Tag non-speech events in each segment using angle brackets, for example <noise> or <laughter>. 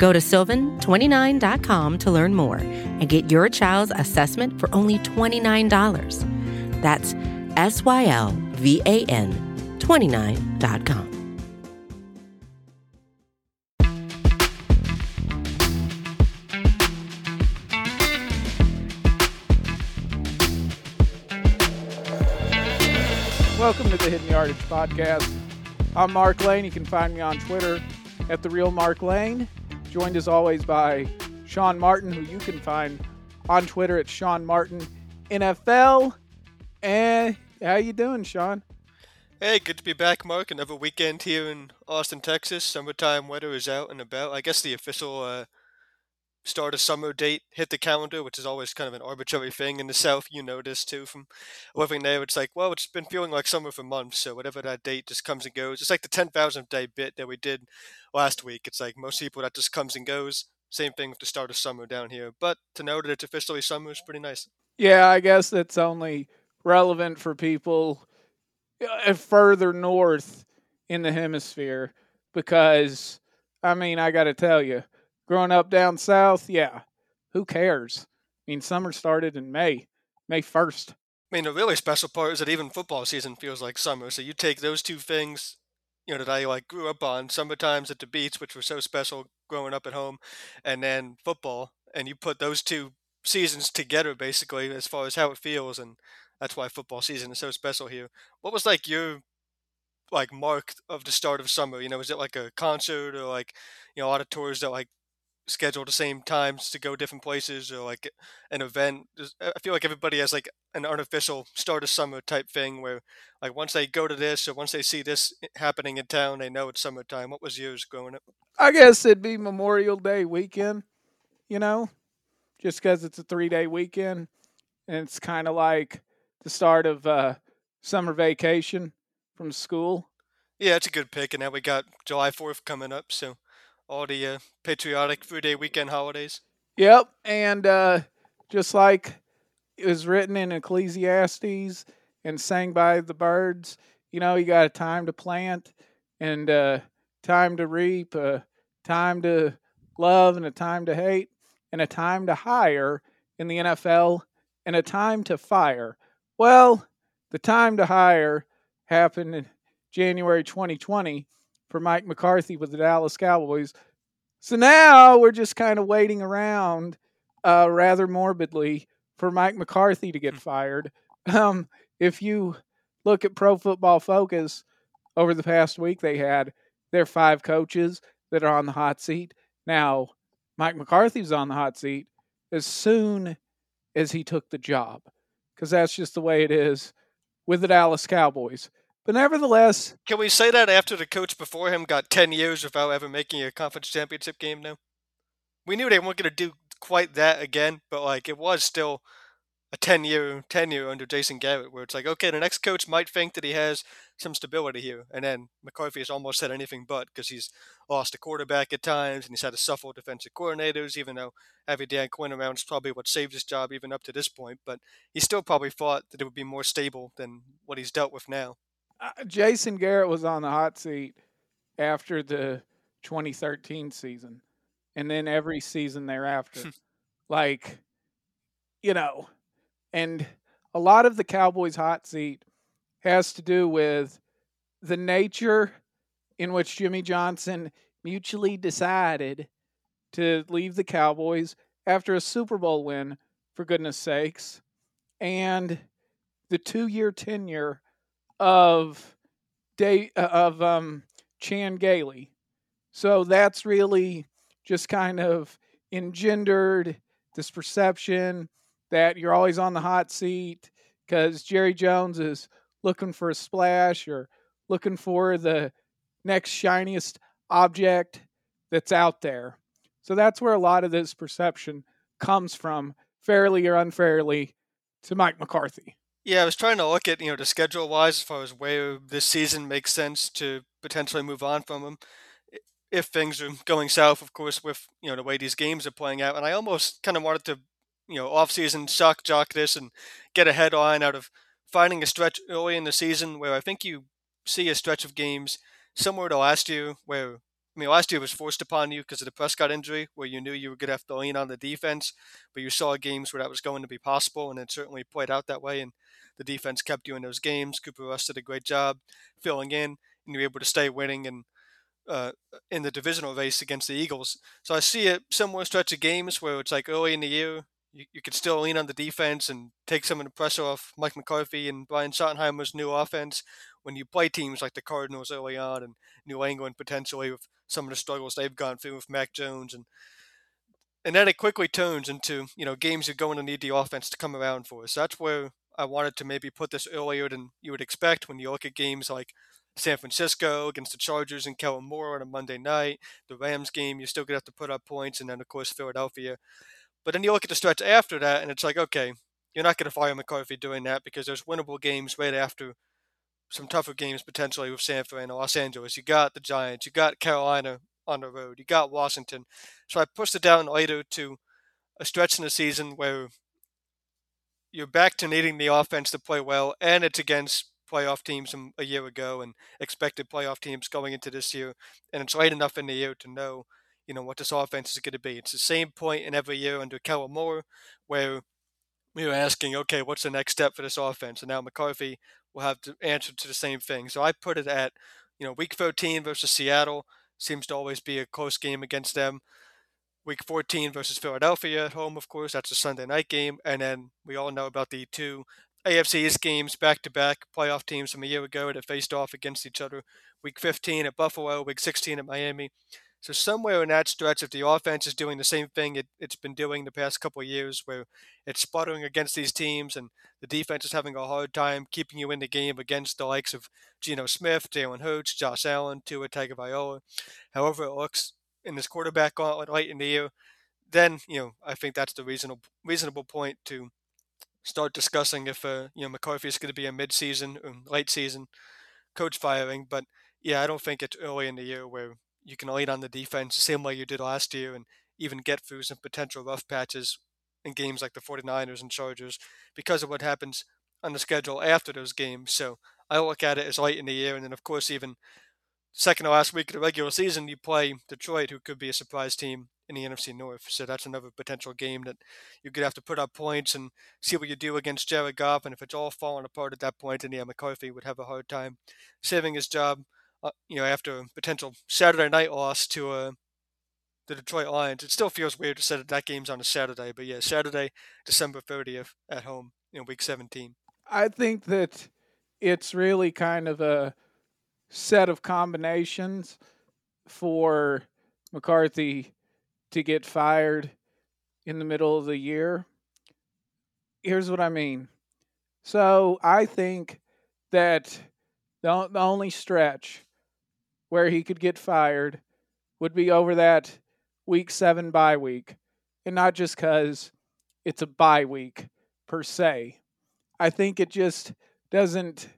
Go to sylvan29.com to learn more and get your child's assessment for only $29. That's S Y L V A N 29.com. Welcome to the Hidden Yardage Podcast. I'm Mark Lane. You can find me on Twitter at the real Mark Lane. Joined as always by Sean Martin, who you can find on Twitter at Sean Martin NFL. And how you doing, Sean? Hey, good to be back, Mark. Another weekend here in Austin, Texas. Summertime weather is out and about. I guess the official uh, start a summer date hit the calendar, which is always kind of an arbitrary thing in the South. You know this too from living there. It's like, well, it's been feeling like summer for months, so whatever that date just comes and goes. It's like the 10,000th day bit that we did last week. It's like most people that just comes and goes. Same thing with the start of summer down here. But to know that it's officially summer is pretty nice. Yeah, I guess that's only relevant for people uh, further north in the hemisphere because, I mean, I got to tell you, growing up down south, yeah, who cares? I mean, summer started in May, May 1st. I mean, the really special part is that even football season feels like summer. So you take those two things, you know, that I like grew up on, summer times at the beach, which were so special growing up at home, and then football, and you put those two seasons together basically as far as how it feels, and that's why football season is so special here. What was like your like mark of the start of summer? You know, was it like a concert or like you know a lot of tours that like schedule the same times to go different places or like an event. I feel like everybody has like an artificial start of summer type thing where like once they go to this or once they see this happening in town, they know it's summertime. What was yours growing up? I guess it'd be Memorial Day weekend, you know, just because it's a three day weekend and it's kind of like the start of uh, summer vacation from school. Yeah, it's a good pick. And now we got July 4th coming up. So all the uh, patriotic three day weekend holidays. Yep. And uh, just like it was written in Ecclesiastes and sang by the birds, you know, you got a time to plant and uh, time to reap, a time to love and a time to hate, and a time to hire in the NFL and a time to fire. Well, the time to hire happened in January 2020 for Mike McCarthy with the Dallas Cowboys. So now we're just kind of waiting around uh, rather morbidly for Mike McCarthy to get hmm. fired. Um, if you look at Pro Football Focus over the past week, they had their five coaches that are on the hot seat. Now, Mike McCarthy's on the hot seat as soon as he took the job because that's just the way it is with the Dallas Cowboys. But nevertheless, can we say that after the coach before him got ten years without ever making a conference championship game? Now, we knew they weren't going to do quite that again, but like it was still a ten year tenure under Jason Garrett, where it's like, okay, the next coach might think that he has some stability here, and then McCarthy has almost said anything but because he's lost a quarterback at times and he's had to suffer defensive coordinators, even though having Dan Quinn around is probably what saved his job even up to this point. But he still probably thought that it would be more stable than what he's dealt with now. Uh, Jason Garrett was on the hot seat after the 2013 season, and then every season thereafter. <laughs> like, you know, and a lot of the Cowboys' hot seat has to do with the nature in which Jimmy Johnson mutually decided to leave the Cowboys after a Super Bowl win, for goodness sakes, and the two year tenure of day uh, of um, Chan Gailey. So that's really just kind of engendered this perception that you're always on the hot seat because Jerry Jones is looking for a splash or looking for the next shiniest object that's out there. So that's where a lot of this perception comes from fairly or unfairly to Mike McCarthy. Yeah, I was trying to look at, you know, the schedule wise as far as where this season makes sense to potentially move on from him. If things are going south, of course, with, you know, the way these games are playing out. And I almost kind of wanted to, you know, off-season shock jock this and get a headline out of finding a stretch early in the season where I think you see a stretch of games similar to last year where I mean, last year was forced upon you because of the Prescott injury, where you knew you were going to have to lean on the defense, but you saw games where that was going to be possible, and it certainly played out that way. And the defense kept you in those games. Cooper Rush did a great job filling in, and you were able to stay winning and uh, in the divisional race against the Eagles. So I see a similar stretch of games where it's like early in the year, you, you could still lean on the defense and take some of the pressure off Mike McCarthy and Brian Schottenheimer's new offense when you play teams like the Cardinals early on and New England potentially with some of the struggles they've gone through with Mac Jones and and then it quickly turns into you know games you're going to need the offense to come around for. So that's where I wanted to maybe put this earlier than you would expect when you look at games like San Francisco against the Chargers and Kellen Moore on a Monday night, the Rams game, you're still gonna have to put up points, and then of course Philadelphia. But then you look at the stretch after that, and it's like, okay, you're not gonna fire McCarthy doing that because there's winnable games right after some tougher games potentially with San Fran and Los Angeles. You got the Giants, you got Carolina on the road, you got Washington. So I pushed it down later oh to a stretch in the season where you're back to needing the offense to play well, and it's against playoff teams from a year ago and expected playoff teams going into this year, and it's late enough in the year to know, you know, what this offense is going to be. It's the same point in every year under Kellen Moore, where we were asking, okay, what's the next step for this offense? And now McCarthy will have to answer to the same thing. So I put it at, you know, week 13 versus Seattle seems to always be a close game against them. Week 14 versus Philadelphia at home, of course, that's a Sunday night game. And then we all know about the two AFC East games back to back playoff teams from a year ago that faced off against each other. Week 15 at Buffalo, week 16 at Miami. So somewhere in that stretch, if the offense is doing the same thing it, has been doing the past couple of years, where it's sputtering against these teams and the defense is having a hard time keeping you in the game against the likes of Geno Smith, Jalen Hurts, Josh Allen, Tua Tagovailoa, however it looks in this quarterback gauntlet late in the year, then you know I think that's the reasonable reasonable point to start discussing if uh, you know McCarthy is going to be a mid-season or late season coach firing. But yeah, I don't think it's early in the year where you can lean on the defense the same way you did last year and even get through some potential rough patches in games like the 49ers and Chargers because of what happens on the schedule after those games. So I look at it as late in the year. And then, of course, even second to last week of the regular season, you play Detroit, who could be a surprise team in the NFC North. So that's another potential game that you could have to put up points and see what you do against Jared Goff. And if it's all falling apart at that point, then yeah, McCarthy would have a hard time saving his job uh, you know, after a potential Saturday night loss to uh, the Detroit Lions. It still feels weird to say that that game's on a Saturday, but yeah, Saturday, December 30th at home in week 17. I think that it's really kind of a set of combinations for McCarthy to get fired in the middle of the year. Here's what I mean. So I think that the, the only stretch where he could get fired would be over that week seven bye week. And not just because it's a bye week per se. I think it just doesn't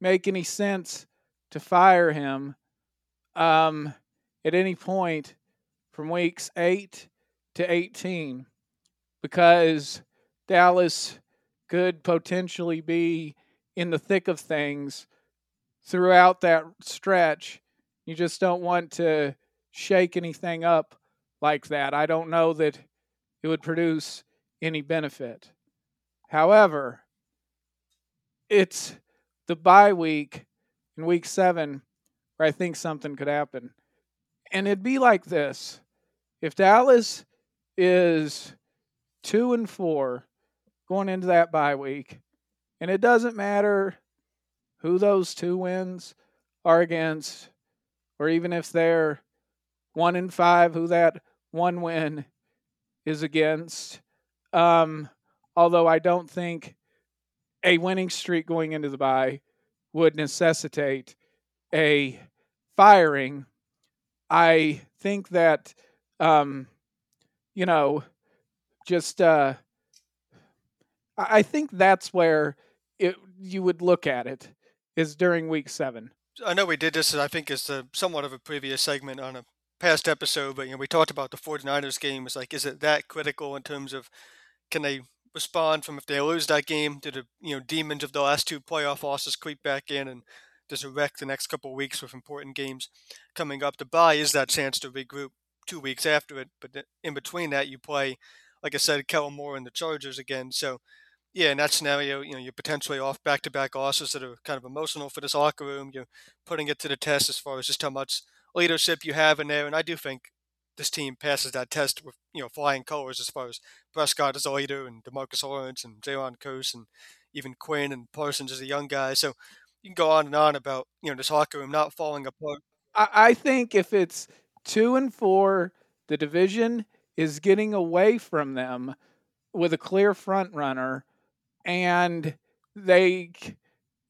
make any sense to fire him um, at any point from weeks 8 to 18 because Dallas could potentially be in the thick of things throughout that stretch you just don't want to shake anything up like that. I don't know that it would produce any benefit. However, it's the bye week in week seven where I think something could happen. And it'd be like this if Dallas is two and four going into that bye week, and it doesn't matter who those two wins are against, or even if they're one in five, who that one win is against. Um, although I don't think a winning streak going into the bye would necessitate a firing. I think that, um, you know, just uh, I think that's where it, you would look at it is during week seven. I know we did this, I think, a, somewhat of a previous segment on a past episode, but you know, we talked about the 49ers game. It's like, is it that critical in terms of can they respond from if they lose that game? Do the you know demons of the last two playoff losses creep back in and does it wreck the next couple weeks with important games coming up? The bye is that chance to regroup two weeks after it, but in between that, you play, like I said, Kellen Moore and the Chargers again. So yeah, in that scenario, you know, you're potentially off back-to-back losses that are kind of emotional for this locker room. You're putting it to the test as far as just how much leadership you have in there, and I do think this team passes that test with you know flying colors as far as Prescott as a leader and Demarcus Lawrence and Jayron Kearse and even Quinn and Parsons as a young guy. So you can go on and on about you know this locker room not falling apart. I think if it's two and four, the division is getting away from them with a clear front runner and they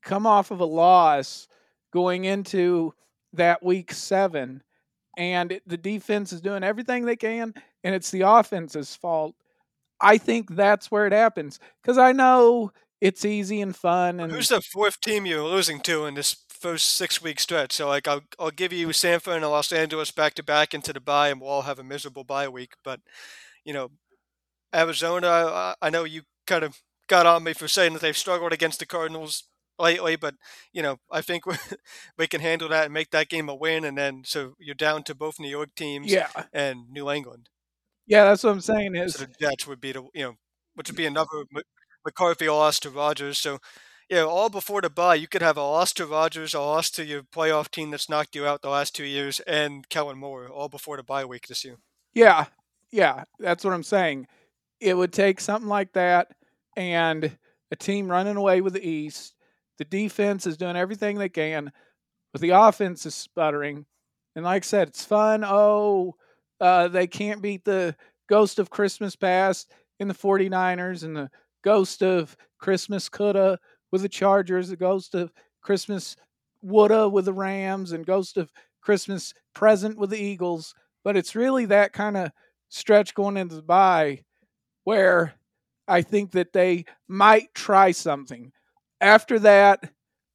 come off of a loss going into that week seven, and the defense is doing everything they can, and it's the offense's fault. I think that's where it happens because I know it's easy and fun. And who's the fourth team you're losing to in this first six week stretch? So like I'll I'll give you San Fran and Los Angeles back to back into the bye, and we'll all have a miserable bye week. But you know, Arizona, I, I know you kind of got on me for saying that they've struggled against the Cardinals lately, but you know I think <laughs> we can handle that and make that game a win, and then so you're down to both New York teams, yeah. and New England. Yeah, that's what I'm saying. Is so the Jets would be the you know which would be another McCarthy loss to Rodgers. So yeah, all before the bye, you could have a loss to Rodgers, a loss to your playoff team that's knocked you out the last two years, and Kellen Moore, all before the bye week this year. Yeah, yeah, that's what I'm saying. It would take something like that and a team running away with the East. The defense is doing everything they can, but the offense is sputtering. And like I said, it's fun. Oh, uh, they can't beat the ghost of Christmas past in the 49ers and the ghost of Christmas coulda with the Chargers, the ghost of Christmas woulda with the Rams, and ghost of Christmas present with the Eagles. But it's really that kind of stretch going into the bye where I think that they might try something. After that,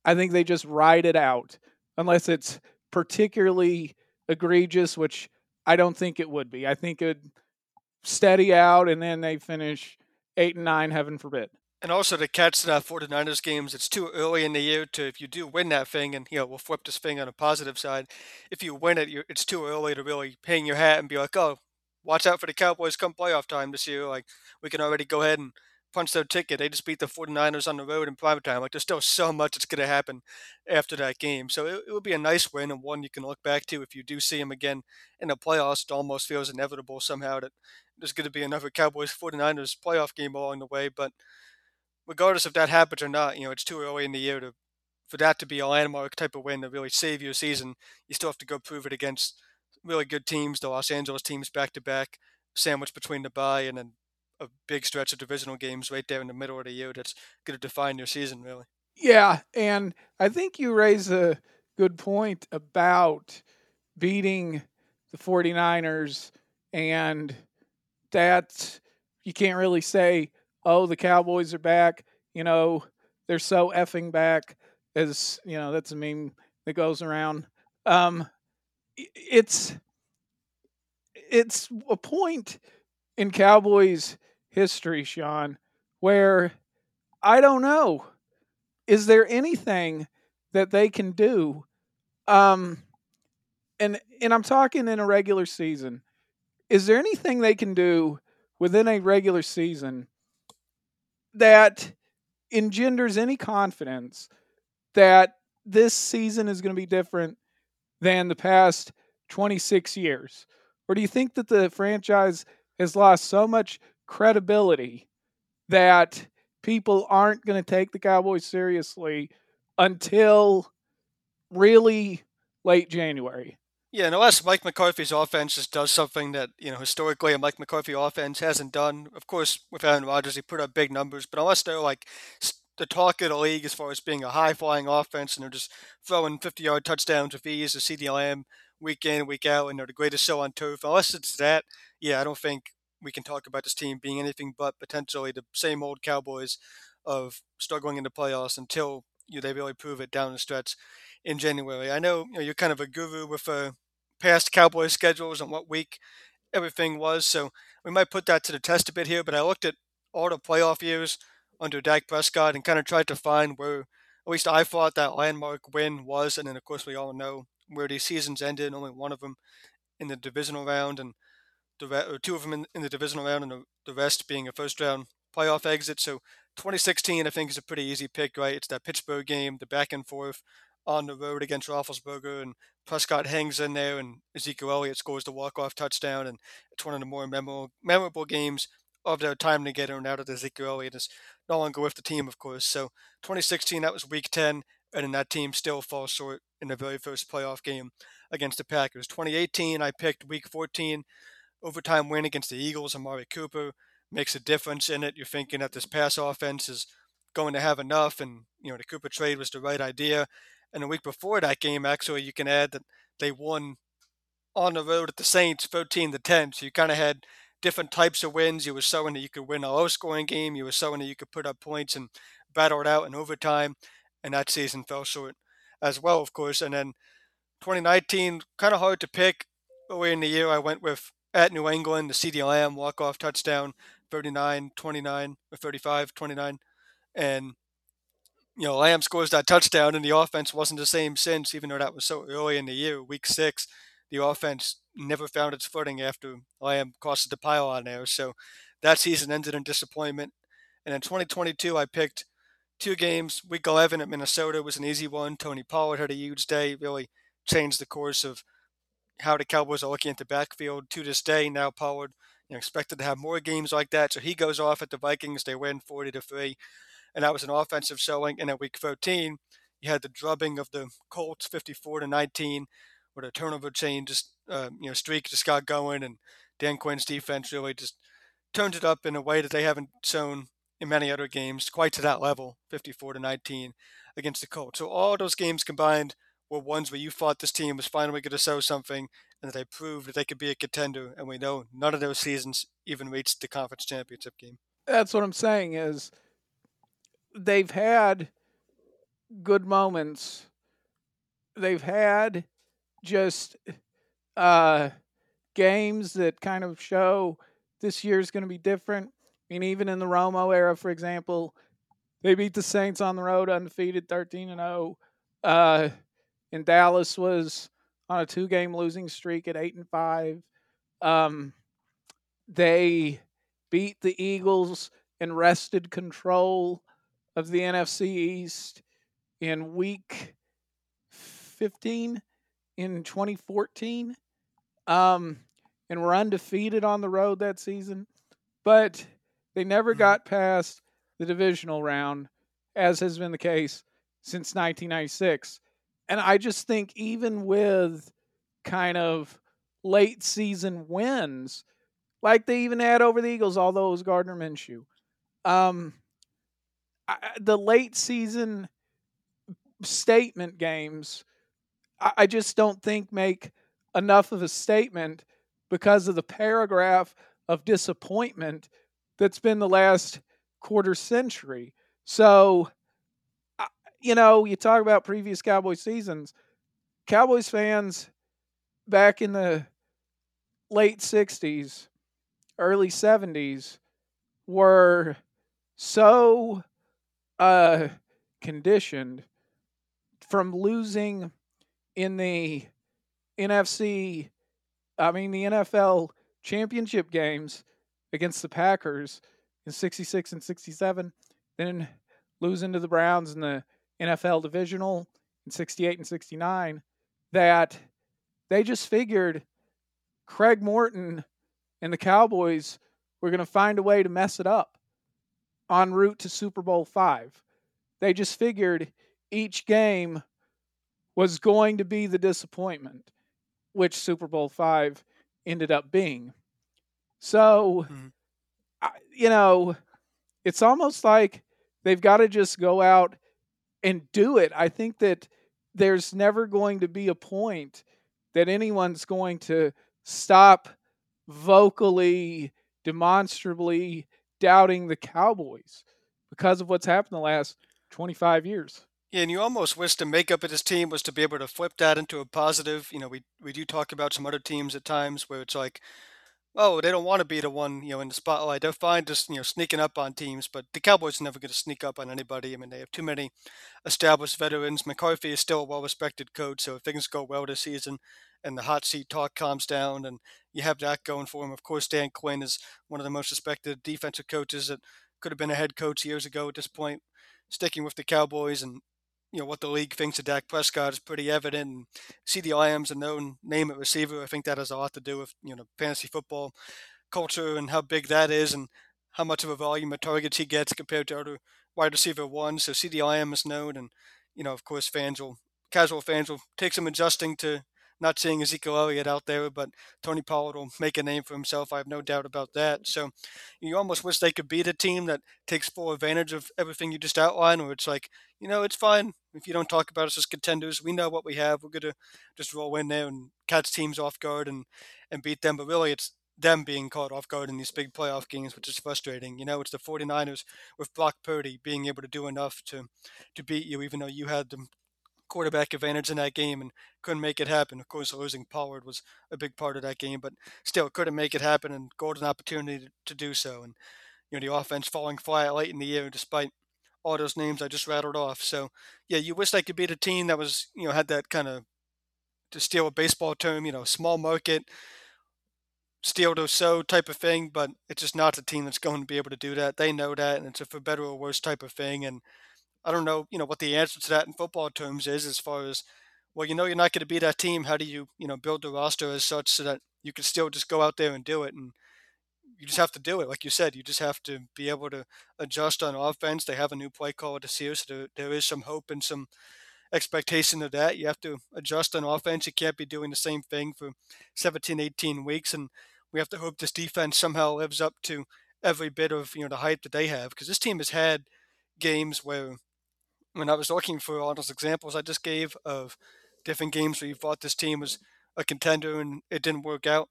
I think they just ride it out, unless it's particularly egregious, which I don't think it would be. I think it would steady out and then they finish eight and nine, heaven forbid. And also to catch the 49ers games, it's too early in the year to, if you do win that thing, and, you know, we'll flip this thing on a positive side. If you win it, it's too early to really hang your hat and be like, oh, watch out for the Cowboys come playoff time this year. Like, we can already go ahead and punch their ticket. They just beat the 49ers on the road in prime time. Like, there's still so much that's going to happen after that game. So it, it would be a nice win and one you can look back to if you do see them again in the playoffs. It almost feels inevitable somehow that there's going to be another Cowboys 49ers playoff game along the way. But regardless if that happens or not, you know, it's too early in the year to for that to be a landmark type of win to really save your season. You still have to go prove it against really good teams, the Los Angeles teams back to back, sandwiched between the bye and then a big stretch of divisional games right there in the middle of the year that's going to define your season, really. Yeah, and I think you raise a good point about beating the 49ers and that you can't really say, oh, the Cowboys are back. You know, they're so effing back, as, you know, that's a meme that goes around. Um, it's it's a point in Cowboys history, Sean, where I don't know. Is there anything that they can do? Um, and and I'm talking in a regular season. Is there anything they can do within a regular season that engenders any confidence that this season is going to be different than the past 26 years? Or do you think that the franchise has lost so much credibility that people aren't going to take the Cowboys seriously until really late January? Yeah, unless Mike McCarthy's offense just does something that, you know, historically a Mike McCarthy offense hasn't done. Of course, with Aaron Rodgers, he put up big numbers, but unless they're like the talk of the league as far as being a high flying offense and they're just throwing 50 yard touchdowns with ease to CeeDee Lamb week in, week out, and they're the greatest show on turf. Unless it's that, yeah, I don't think we can talk about this team being anything but potentially the same old Cowboys of struggling in the playoffs until you know, they really prove it down the stretch in January. I know, you you're kind of a guru with uh, past Cowboys schedules and what week everything was, so we might put that to the test a bit here. But I looked at all the playoff years under Dak Prescott and kind of tried to find where, at least I thought that landmark win was, and then of course we all know where these seasons ended. Only one of them in the divisional round, and the two of them in, in the divisional round, and the, the rest being a first round playoff exit. So 2016, I think, is a pretty easy pick, right? It's that Pittsburgh game, the back and forth on the road against Roethlisberger, and Prescott hangs in there, and Ezekiel Elliott scores the walk-off touchdown, and it's one of the more memorable, memorable games of their time together. And now that Ezekiel Elliott is no longer with the team, of course. So 2016, that was Week 10, and then that team still falls short in the very first playoff game against the Packers. 2018, I picked Week 14 overtime win against the Eagles. Amari Cooper makes a difference in it. You're thinking that this pass offense is going to have enough, and you know the Cooper trade was the right idea. And the week before that game, actually, you can add that they won on the road at the Saints, 13 to 10. So you kind of had different types of wins. You were showing that you could win a low-scoring game. You were showing that you could put up points and battle it out in overtime. And that season fell short as well, of course. And then 2019, kind of hard to pick. Early in the year, I went with at New England, the CeeDee Lamb walk-off touchdown, 39, 29, or 35, 29. And, you know, Lamb scores that touchdown, and the offense wasn't the same since, even though that was so early in the year, week six. The offense never found its footing after Lamb crossed the pile on there. So that season ended in disappointment. And in 2022, I picked two games. Week 11 at Minnesota was an easy one. Tony Pollard had a huge day, really changed the course of how the Cowboys are looking at the backfield to this day. Now Pollard, you know, expected to have more games like that. So he goes off at the Vikings. They win 40 to 3. And that was an offensive showing. And at week 13, you had the drubbing of the Colts 54 to 19, where the turnover chain just, uh, you know, streak just got going. And Dan Quinn's defense really just turned it up in a way that they haven't shown in many other games, quite to that level, 54 to 19 against the Colts. So all those games combined were ones where you thought this team was finally going to show something and that they proved that they could be a contender. And we know none of those seasons even reached the conference championship game. That's what I'm saying is they've had good moments. They've had just uh, games that kind of show this year is going to be different. I mean, even in the Romo era, for example, they beat the Saints on the road, undefeated, 13 and 0. Uh, and Dallas was on a two-game losing streak at eight and five. Um, they beat the Eagles and wrested control of the NFC East in week 15 in 2014. Um, and were undefeated on the road that season. But they never mm-hmm. got past the divisional round, as has been the case since 1996. And I just think even with kind of late season wins, like they even had over the Eagles, although it was Gardner Minshew, um, I, the late season statement games, I, just don't think make enough of a statement because of the paragraph of disappointment that's been the last quarter century. So you know, you talk about previous Cowboys seasons. Cowboys fans back in the late 60s, early 70s were so uh, conditioned from losing in the NFC, I mean, the NFL championship games against the Packers in 66 and 67, then losing to the Browns in the NFL divisional in 68 and 69 that they just figured Craig Morton and the Cowboys were going to find a way to mess it up en route to Super Bowl 5. They just figured each game was going to be the disappointment, which Super Bowl 5 ended up being. So, mm-hmm. I, you know, it's almost like they've got to just go out and do it. I think that there's never going to be a point that anyone's going to stop vocally demonstrably doubting the Cowboys because of what's happened the last 25 years. Yeah, and you almost wish the makeup of this team was to be able to flip that into a positive. You know, we we do talk about some other teams at times where it's like, oh, they don't want to be the one, you know, in the spotlight. They're fine just, you know, sneaking up on teams, but the Cowboys are never going to sneak up on anybody. I mean, they have too many established veterans. McCarthy is still a well-respected coach, so if things go well this season and the hot seat talk calms down and you have that going for him, of course, Dan Quinn is one of the most respected defensive coaches that could have been a head coach years ago at this point, sticking with the Cowboys and you know what the league thinks of Dak Prescott is pretty evident. And CeeDee Lamb's a known name at receiver. I think that has a lot to do with you know fantasy football culture and how big that is, and how much of a volume of targets he gets compared to other wide receiver ones. So CeeDee Lamb is known, and you know of course fans will casual fans will take some adjusting to not seeing Ezekiel Elliott out there, but Tony Pollard will make a name for himself. I have no doubt about that. So you almost wish they could beat a team that takes full advantage of everything you just outlined, where it's like, you know, it's fine if you don't talk about us as contenders. We know what we have. We're gonna just roll in there and catch teams off guard and and beat them. But really, it's them being caught off guard in these big playoff games, which is frustrating. You know, it's the 49ers with Brock Purdy being able to do enough to to beat you, even though you had them quarterback advantage in that game and couldn't make it happen. Of course, losing Pollard was a big part of that game, but still couldn't make it happen and golden opportunity to, to do so. And you know, the offense falling flat late in the year despite all those names I just rattled off. So yeah, you wish I could beat a team that was you know had that kind of to steal a baseball term, you know, small market, steal to so type of thing, but it's just not the team that's going to be able to do that. They know that, and it's a for better or worse type of thing. And I don't know, you know, what the answer to that in football terms is as far as well, you know you're not going to be that team. How do you, you know, build the roster as such so that you can still just go out there and do it and you just have to do it. Like you said, you just have to be able to adjust on offense. They have a new play call this year, so there, there is some hope and some expectation of that. You have to adjust on offense. You can't be doing the same thing for 17, 18 weeks. And we have to hope this defense somehow lives up to every bit of, you know, the hype that they have. Because this team has had games where when I was looking for all those examples I just gave of different games where you thought this team was a contender and it didn't work out.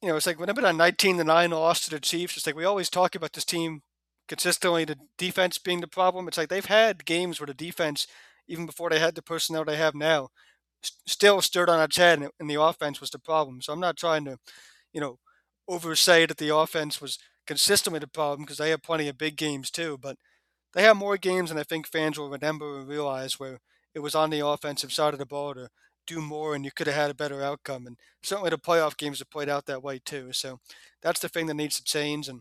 You know, it's like whenever that 19 to 9 loss to the Chiefs, it's like we always talk about this team consistently, the defense being the problem. It's like they've had games where the defense, even before they had the personnel they have now, still stirred on its head and the offense was the problem. So I'm not trying to, you know, oversay that the offense was consistently the problem because they have plenty of big games too. But they have more games than I think fans will remember and realize where it was on the offensive side of the ball to do more and you could have had a better outcome. And certainly the playoff games have played out that way too. So that's the thing that needs to change. And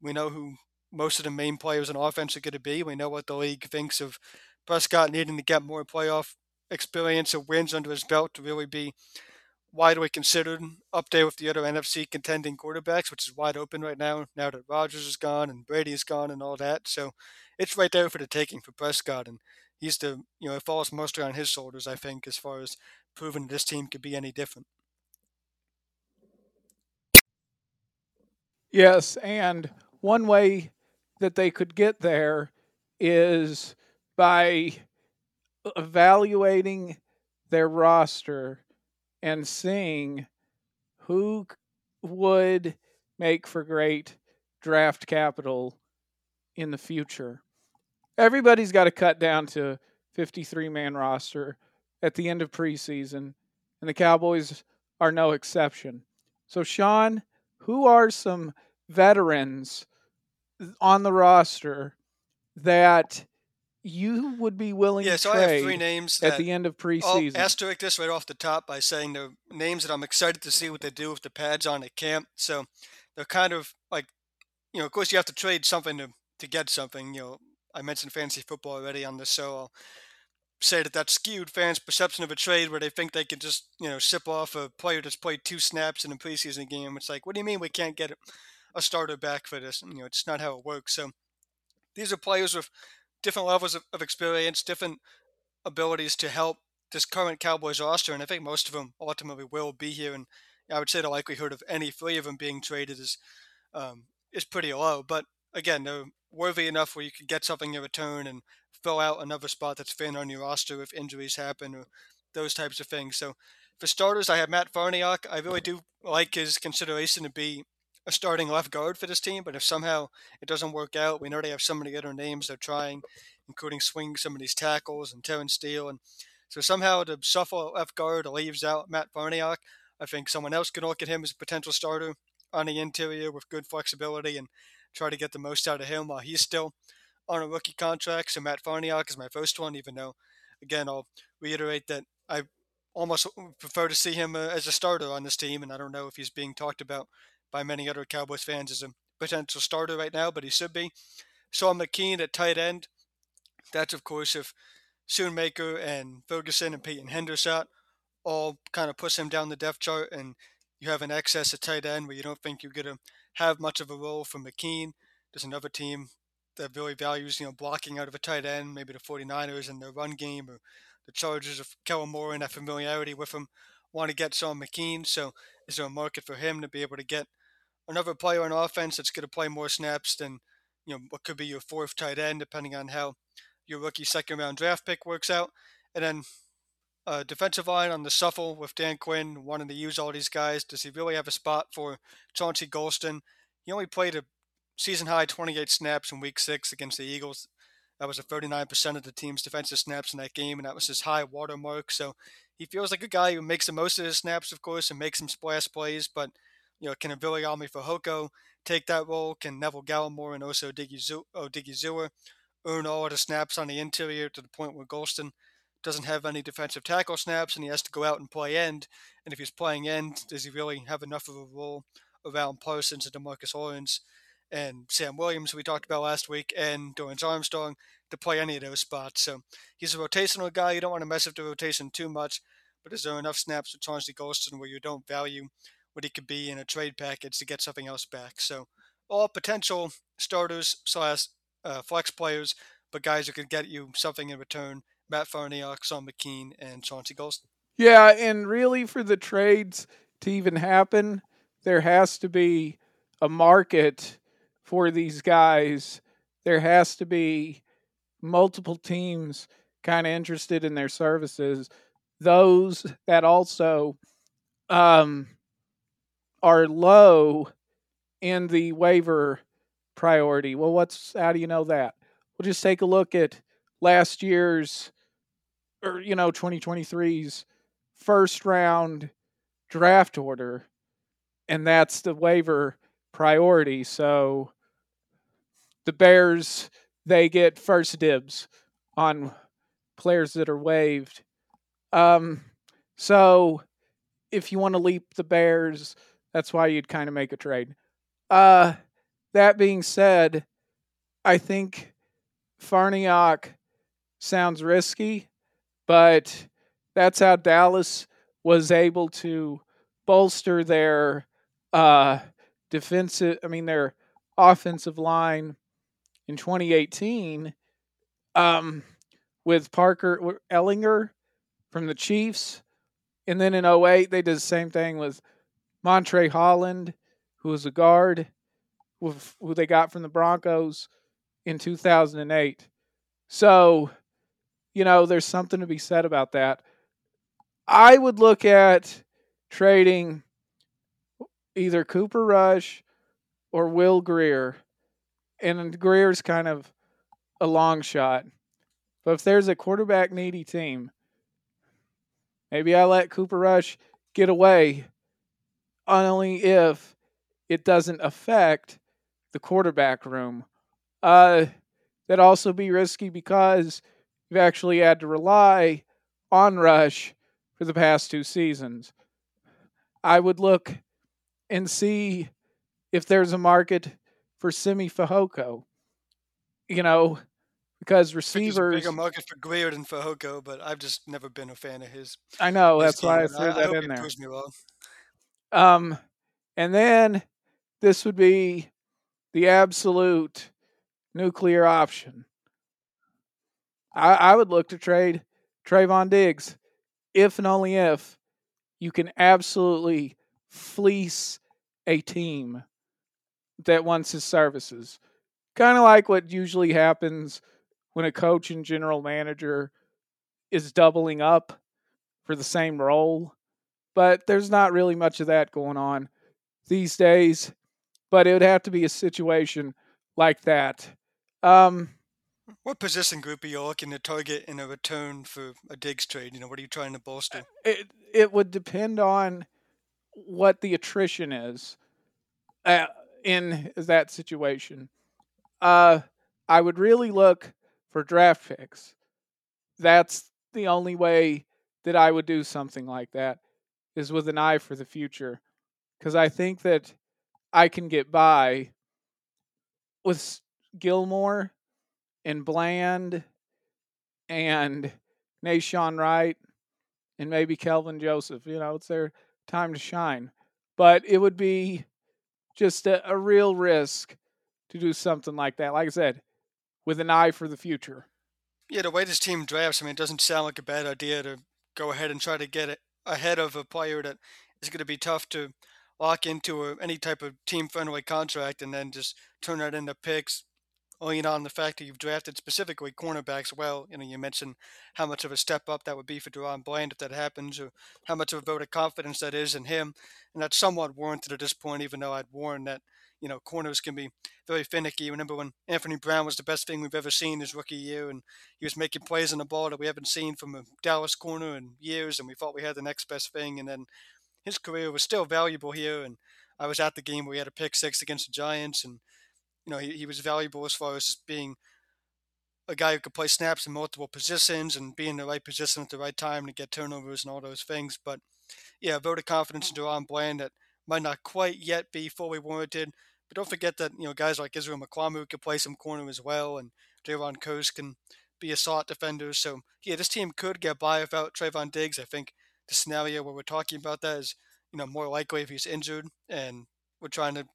we know who most of the main players in offense are going to be. We know what the league thinks of Prescott needing to get more playoff experience or wins under his belt to really be widely considered up there with the other NFC contending quarterbacks, which is wide open right now. Now that Rodgers is gone and Brady is gone and all that, so it's right there for the taking for Prescott, and he's the you know it falls mostly on his shoulders, I think, as far as proving this team could be any different. Yes, and one way that they could get there is by evaluating their roster and seeing who would make for great draft capital in the future. Everybody's got to cut down to 53 man roster at the end of preseason, and the Cowboys are no exception. So, Sean, who are some veterans uh, on the roster that you would be willing yeah, to so I have three names at the end of preseason? I'll asterisk this right off the top by saying they're names that I'm excited to see what they do with the pads on at camp. So they're kind of like, you know, of course you have to trade something to, to get something. You know, I mentioned fantasy football already on this, so I'll say that that skewed fans' perception of a trade where they think they can just, you know, sip off a player that's played two snaps in a preseason game. It's like, what do you mean we can't get a starter back for this? You know, it's not how it works. So these are players with different levels of, of experience, different abilities to help this current Cowboys roster, and I think most of them ultimately will be here. And I would say the likelihood of any three of them being traded is um, is pretty low. But again, they're worthy enough where you can get something in return and fill out another spot that's thin on your roster if injuries happen or those types of things. So for starters, I have Matt Farniok. I really do like his consideration to be a starting left guard for this team. But if somehow it doesn't work out, we know they have so many other names they're trying, including swinging some of these tackles and Terence Steele. And so somehow to shuffle left guard leaves out Matt Farniok. I think someone else could look at him as a potential starter on the interior with good flexibility and try to get the most out of him while he's still on a rookie contract. So Matt Farniok is my first one, even though, again, I'll reiterate that I almost prefer to see him uh, as a starter on this team, and I don't know if he's being talked about by many other Cowboys fans as a potential starter right now, but he should be. Sean McKeon at tight end. That's, of course, if Schoonmaker and Ferguson and Peyton Hendershot all kind of push him down the depth chart and you have an excess at tight end where you don't think you're going to have much of a role for McKeon. There's another team that really values, you know, blocking out of a tight end, maybe the 49ers in their run game or the Chargers of Kellen Moore and that familiarity with him want to get Sean McKeon. So is there a market for him to be able to get another player on offense that's going to play more snaps than, you know, what could be your fourth tight end, depending on how your rookie second round draft pick works out. And then uh, defensive line on the shuffle with Dan Quinn wanting to use all these guys. Does he really have a spot for Chauncey Golston? He only played a season high 28 snaps in week six against the Eagles. That was a 39% of the team's defensive snaps in that game, and that was his high watermark. So he feels like a guy who makes the most of his snaps, of course, and makes some splash plays. But, you know, can Viliami Fehoko take that role? Can Neville Gallimore and also Odighizuwa earn all of the snaps on the interior to the point where Golston doesn't have any defensive tackle snaps and he has to go out and play end? And if he's playing end, does he really have enough of a role around Parsons and Demarcus Lawrence and Sam Williams, we talked about last week, and Dorance Armstrong to play any of those spots. So he's a rotational guy. You don't want to mess up the rotation too much, but is there enough snaps with Chauncey Golston where you don't value what he could be in a trade package to get something else back? So all potential starters slash uh, flex players, but guys who could get you something in return. Matt Farniok, Sean McKeon, and Chauncey Golston. Yeah, and really for the trades to even happen, there has to be a market for these guys, there has to be multiple teams kind of interested in their services. Those that also um, are low in the waiver priority. Well, what's how do you know that? We'll just take a look at last year's or you know 2023's first round draft order and that's the waiver priority. So the Bears they get first dibs on players that are waived. Um, so if you want to leap the Bears, that's why you'd kind of make a trade. Uh, that being said, I think Farniok sounds risky, but that's how Dallas was able to bolster their uh, defensive. I mean, their offensive line in 2018 um, with Parker Ehinger from the Chiefs. And then in 08, they did the same thing with Montre Holland, who was a guard, who they got from the Broncos in 2008. So, you know, there's something to be said about that. I would look at trading either Cooper Rush or Will Grier. and Grier's kind of a long shot. But if there's a quarterback needy team, maybe I let Cooper Rush get away only if it doesn't affect the quarterback room. Uh, that'd also be risky because you've actually had to rely on Rush for the past two seasons. I would look and see if there's a market for Simi Fehoko. You know, because receivers bigger market for Grier than Fehoko, but I've just never been a fan of his. I know his that's why I threw I, that I in there. Me wrong. Um, and then this would be the absolute nuclear option. I, I would look to trade Trevon Diggs if and only if you can absolutely fleece a team that wants his services. Kind of like what usually happens when a coach and general manager is doubling up for the same role. But there's not really much of that going on these days. but it would have to be a situation like that. Um, what position group are you looking to target in a return for a Diggs trade? You know, what are you trying to bolster? It it would depend on what the attrition is uh, in that situation. Uh, I would really look for draft picks. That's the only way that I would do something like that is with an eye for the future, because I think that I can get by with Gilmore and Bland and Nahshon Wright and maybe Kelvin Joseph. You know, it's their time to shine. But it would be just a, a real risk to do something like that. Like I said, with an eye for the future. Yeah, the way this team drafts, I mean, it doesn't sound like a bad idea to go ahead and try to get it ahead of a player that is going to be tough to lock into a, any type of team friendly contract and then just turn that into picks lean on the fact that you've drafted specifically cornerbacks well. You know, you mentioned how much of a step up that would be for DaRon Bland if that happens, or how much of a vote of confidence that is in him. And that's somewhat warranted at this point, even though I'd warn that, you know, corners can be very finicky. Remember when Anthony Brown was the best thing we've ever seen his rookie year, and he was making plays on the ball that we haven't seen from a Dallas corner in years, and we thought we had the next best thing. And then his career was still valuable here. And I was at the game where he had a pick six against the Giants, and you know, he, he was valuable as far as just being a guy who could play snaps in multiple positions and be in the right position at the right time to get turnovers and all those things. But yeah, vote of confidence in DaRon Bland that might not quite yet be fully warranted. But don't forget that, you know, guys like Israel Mukuamu can play some corner as well, and Jayron Kearse can be a slot defender. So, yeah, this team could get by without Trevon Diggs. I think the scenario where we're talking about that is, you know, more likely if he's injured and we're trying to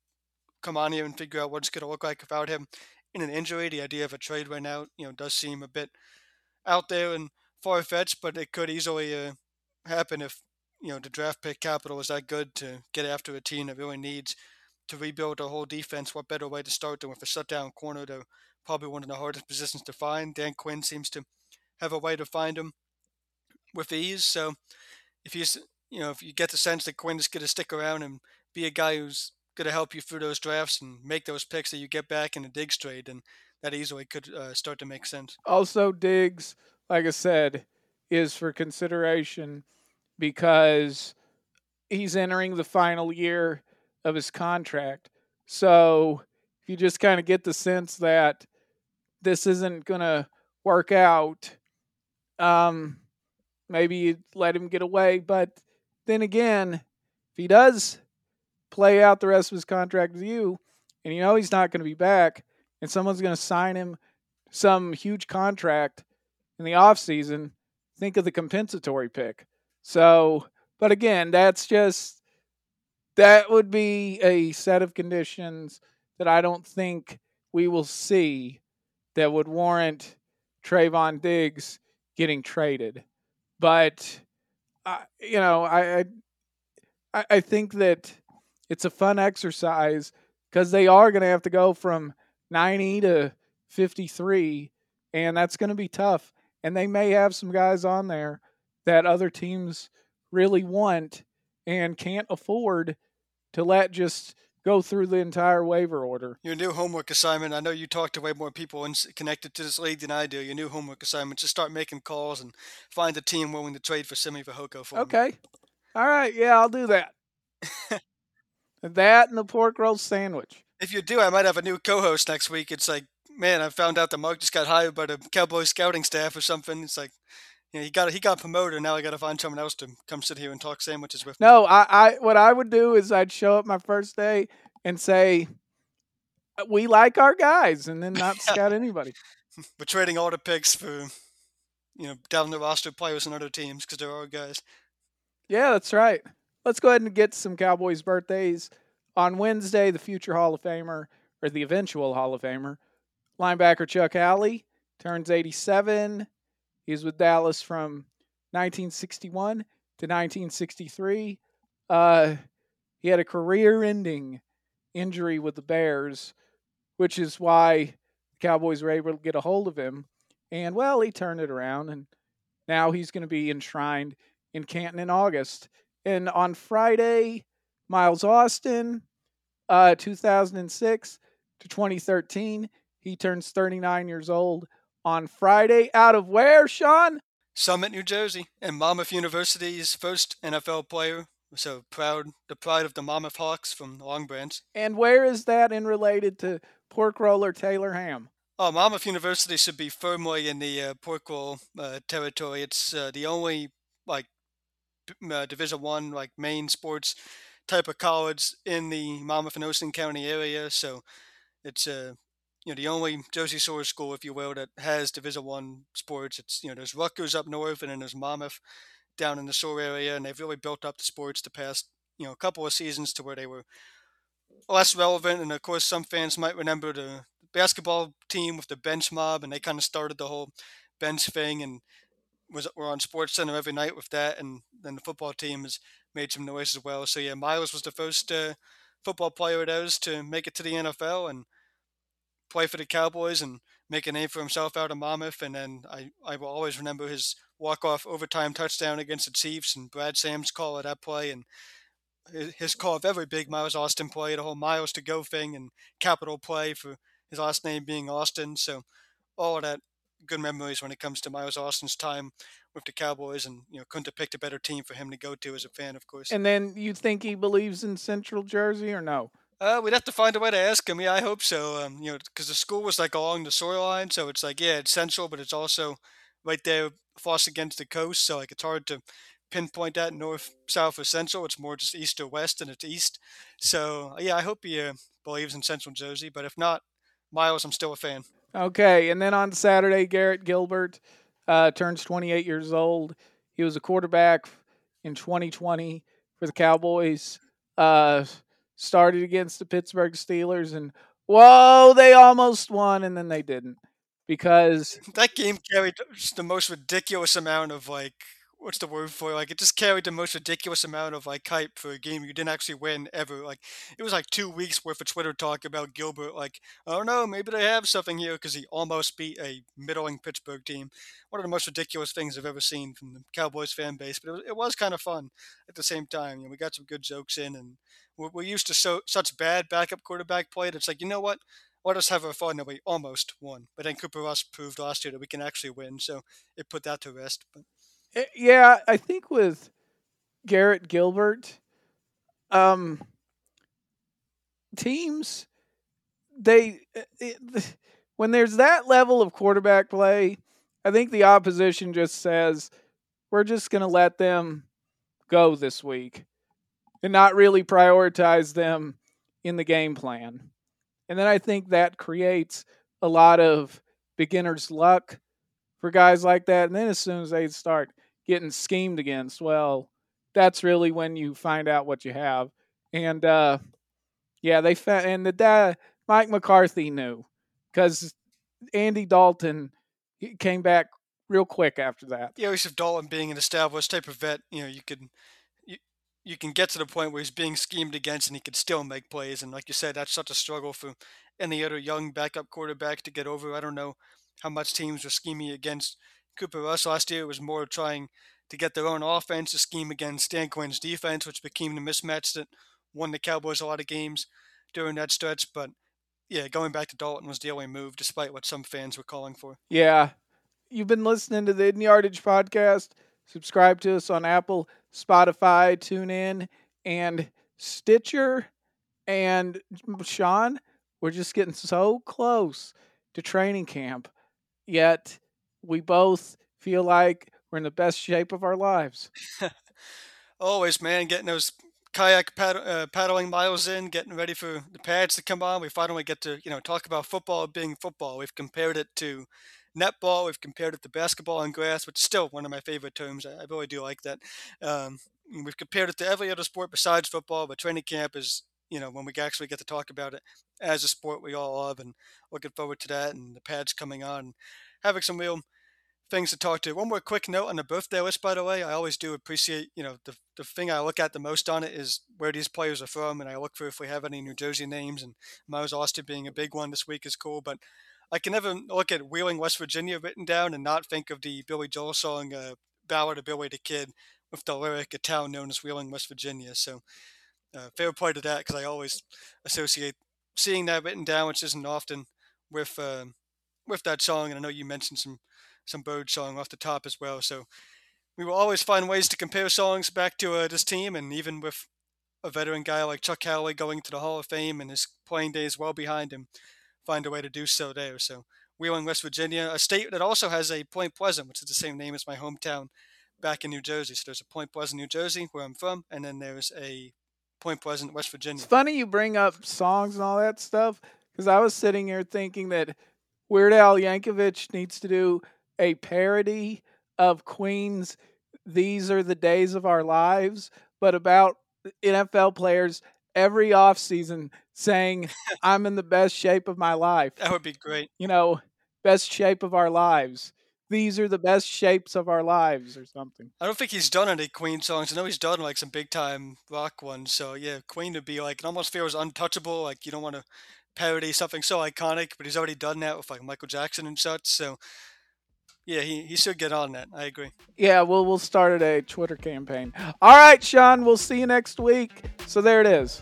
come on here and figure out what it's going to look like without him in an injury. The idea of a trade right now, you know, does seem a bit out there and far fetched, but it could easily uh, happen if you know the draft pick capital is that good to get after a team that really needs to rebuild a whole defense. What better way to start than with a shutdown corner? To probably one of the hardest positions to find. Dan Quinn seems to have a way to find him with ease. So if he's you know if you get the sense that Quinn is going to stick around and be a guy who's going to help you through those drafts and make those picks that you get back in a Diggs trade, then that easily could uh, start to make sense. Also, Diggs, like I said, is for consideration because he's entering the final year of his contract. So if you just kind of get the sense that this isn't going to work out, um, maybe you let him get away. But then again, if he does play out the rest of his contract with you, and you know he's not going to be back, and someone's going to sign him some huge contract in the offseason, think of the compensatory pick. So, but again, that's just that would be a set of conditions that I don't think we will see that would warrant Trevon Diggs getting traded. But uh, you know, I, I I think that it's a fun exercise because they are going to have to go from 90 to 53, and that's going to be tough. And they may have some guys on there that other teams really want and can't afford to let just go through the entire waiver order. Your new homework assignment. I know you talk to way more people connected to this league than I do. Your new homework assignment: just start making calls and find a team willing to trade for Simi Fehoko for. Okay. All right. Yeah, I'll do that. <laughs> That and the pork roast sandwich. If you do, I might have a new co-host next week. It's like, man, I found out that Mark just got hired by the Cowboy scouting staff or something. It's like, you know, he got he got promoted. Now I got to find someone else to come sit here and talk sandwiches with. No, I, I what I would do is I'd show up my first day and say, uh, "We like our guys," and then not <laughs> scout anybody. We're trading all the picks for, you know, down the roster players and other teams because they're our guys. Yeah, that's right. Let's go ahead and get some Cowboys birthdays. On Wednesday, the future Hall of Famer, or the eventual Hall of Famer, linebacker Chuck Howley turns 87. He's with Dallas from 1961 to 1963. Uh, he had a career ending injury with the Bears, which is why the Cowboys were able to get a hold of him. And, well, he turned it around, and now he's going to be enshrined in Canton in August. And on Friday, Miles Austin, uh, 2006 to 2013. He turns 39 years old on Friday. Out of where, Sean? Summit, New Jersey, and Monmouth University's first NFL player. So proud, the pride of the Monmouth Hawks from Long Branch. And where is that in related to pork roller Taylor Ham? Oh, Monmouth University should be firmly in the uh, pork roll uh, territory. It's uh, the only like uh, Division One like main sports type of college in the Monmouth and Ocean County area. So it's uh, you know the only Jersey Shore school, if you will, that has Division One sports. It's you know there's Rutgers up north, and then there's Monmouth down in the shore area, and they've really built up the sports the past you know a couple of seasons to where they were less relevant. And of course, some fans might remember the basketball team with the bench mob, and they kind of started the whole bench thing, and was were on Sports Center every night with that. And then the football team has made some noise as well. So yeah, Miles was the first uh, football player of those to make it to the NFL and play for the Cowboys and make a name for himself out of Monmouth. And then I, I will always remember his walk off overtime touchdown against the Chiefs and Brad Sham's call of that play and his call of every big Miles Austin play, the whole Miles to go thing and capital play for his last name being Austin. So all of that good memories when it comes to Miles Austin's time with the Cowboys, and you know couldn't have picked a better team for him to go to as a fan, of course. And then you think he believes in Central Jersey or no? Uh, we'd have to find a way to ask him. Yeah, I hope so. Um, you know, because the school was like along the soil shoreline, so it's like yeah, it's central, but it's also right there, flush against the coast. So like it's hard to pinpoint that north, south, or central. It's more just east or west, and it's east. So yeah, I hope he uh, believes in Central Jersey. But if not, Miles, I'm still a fan. Okay, and then on Saturday, Garrett Gilbert uh, turns 28 years old. He was a quarterback in 2020 for the Cowboys. Uh, started against the Pittsburgh Steelers, and whoa, they almost won, and then they didn't because <laughs> that game carried the most ridiculous amount of like what's the word for it? like it just carried the most ridiculous amount of like hype for a game you didn't actually win ever like it was like two weeks worth of twitter talk about gilbert like I don't know, maybe they have something here because he almost beat a middling pittsburgh team one of the most ridiculous things i've ever seen from the cowboys fan base but it was, it was kind of fun at the same time you know, we got some good jokes in and we're, we're used to so such bad backup quarterback play it's like you know what let us have our fun that we almost won but then cooper rush proved last year that we can actually win so it put that to rest but Eh, yeah, I think with Garrett Gilbert, um, teams they it, eh, eh, when there's that level of quarterback play, I think the opposition just says we're just going to let them go this week and not really prioritize them in the game plan. And then I think that creates a lot of beginner's luck for guys like that. And then as soon as they start getting schemed against, well, that's really when you find out what you have. And uh, yeah, they found, and the dad, Mike McCarthy knew because Andy Dalton came back real quick after that. Yeah, Yosef Dalton being an established type of vet, you know, you can you, you can get to the point where he's being schemed against and he can still make plays. And like you said, that's such a struggle for any other young backup quarterback to get over. I don't know how much teams were scheming against Cooper Rush last year was more trying to get their own offense, to scheme against Dan Quinn's defense, which became the mismatch that won the Cowboys a lot of games during that stretch. But yeah, going back to Dalton was the only move, despite what some fans were calling for. Yeah. You've been listening to the Hidden Yardage podcast. Subscribe to us on Apple, Spotify, TuneIn, and Stitcher. And Sean, we're just getting so close to training camp. Yet we both feel like we're in the best shape of our lives. <laughs> Always, man, getting those kayak pad- uh, paddling miles in, getting ready for the pads to come on. We finally get to you know talk about football being football. We've compared it to netball. We've compared it to basketball on grass, which is still one of my favorite terms. I, I really do like that. Um, we've compared it to every other sport besides football, but training camp is you know when we actually get to talk about it as a sport we all love, and looking forward to that and the pads coming on, having some real things to talk to. One more quick note on the birthday list, by the way. I always do appreciate, you know, the, the thing I look at the most on it is where these players are from, and I look for if we have any New Jersey names, and Miles Austin being a big one this week is cool. But I can never look at Wheeling, West Virginia written down and not think of the Billy Joel song, uh, Ballad of Billy the Kid, with the lyric, a town known as Wheeling, West Virginia. So uh, fair play to that because I always associate seeing that written down, which isn't often, with uh, with that song. And I know you mentioned some some bird song off the top as well. So we will always find ways to compare songs back to uh, this team, and even with a veteran guy like Chuck Howley going to the Hall of Fame and his playing days well behind him, find a way to do so there. So Wheeling, West Virginia, a state that also has a Point Pleasant, which is the same name as my hometown back in New Jersey. So there's a Point Pleasant, New Jersey, where I'm from, and then there's a Point Pleasant, West Virginia. It's funny you bring up songs and all that stuff because I was sitting here thinking that Weird Al Yankovic needs to do a parody of Queen's "These Are the Days of Our Lives," but about NFL players every offseason saying, "I'm in the best shape of my life." That would be great. You know, best shape of our lives. These are the best shapes of our lives, or something. I don't think he's done any Queen songs. I know he's done like some big time rock ones. So yeah, Queen would be like it almost feels untouchable. Like you don't want to parody something so iconic, but he's already done that with like Michael Jackson and such. So yeah, he, he should get on that. I agree. Yeah, we'll we'll start a Twitter campaign. All right, Sean, we'll see you next week. So there it is.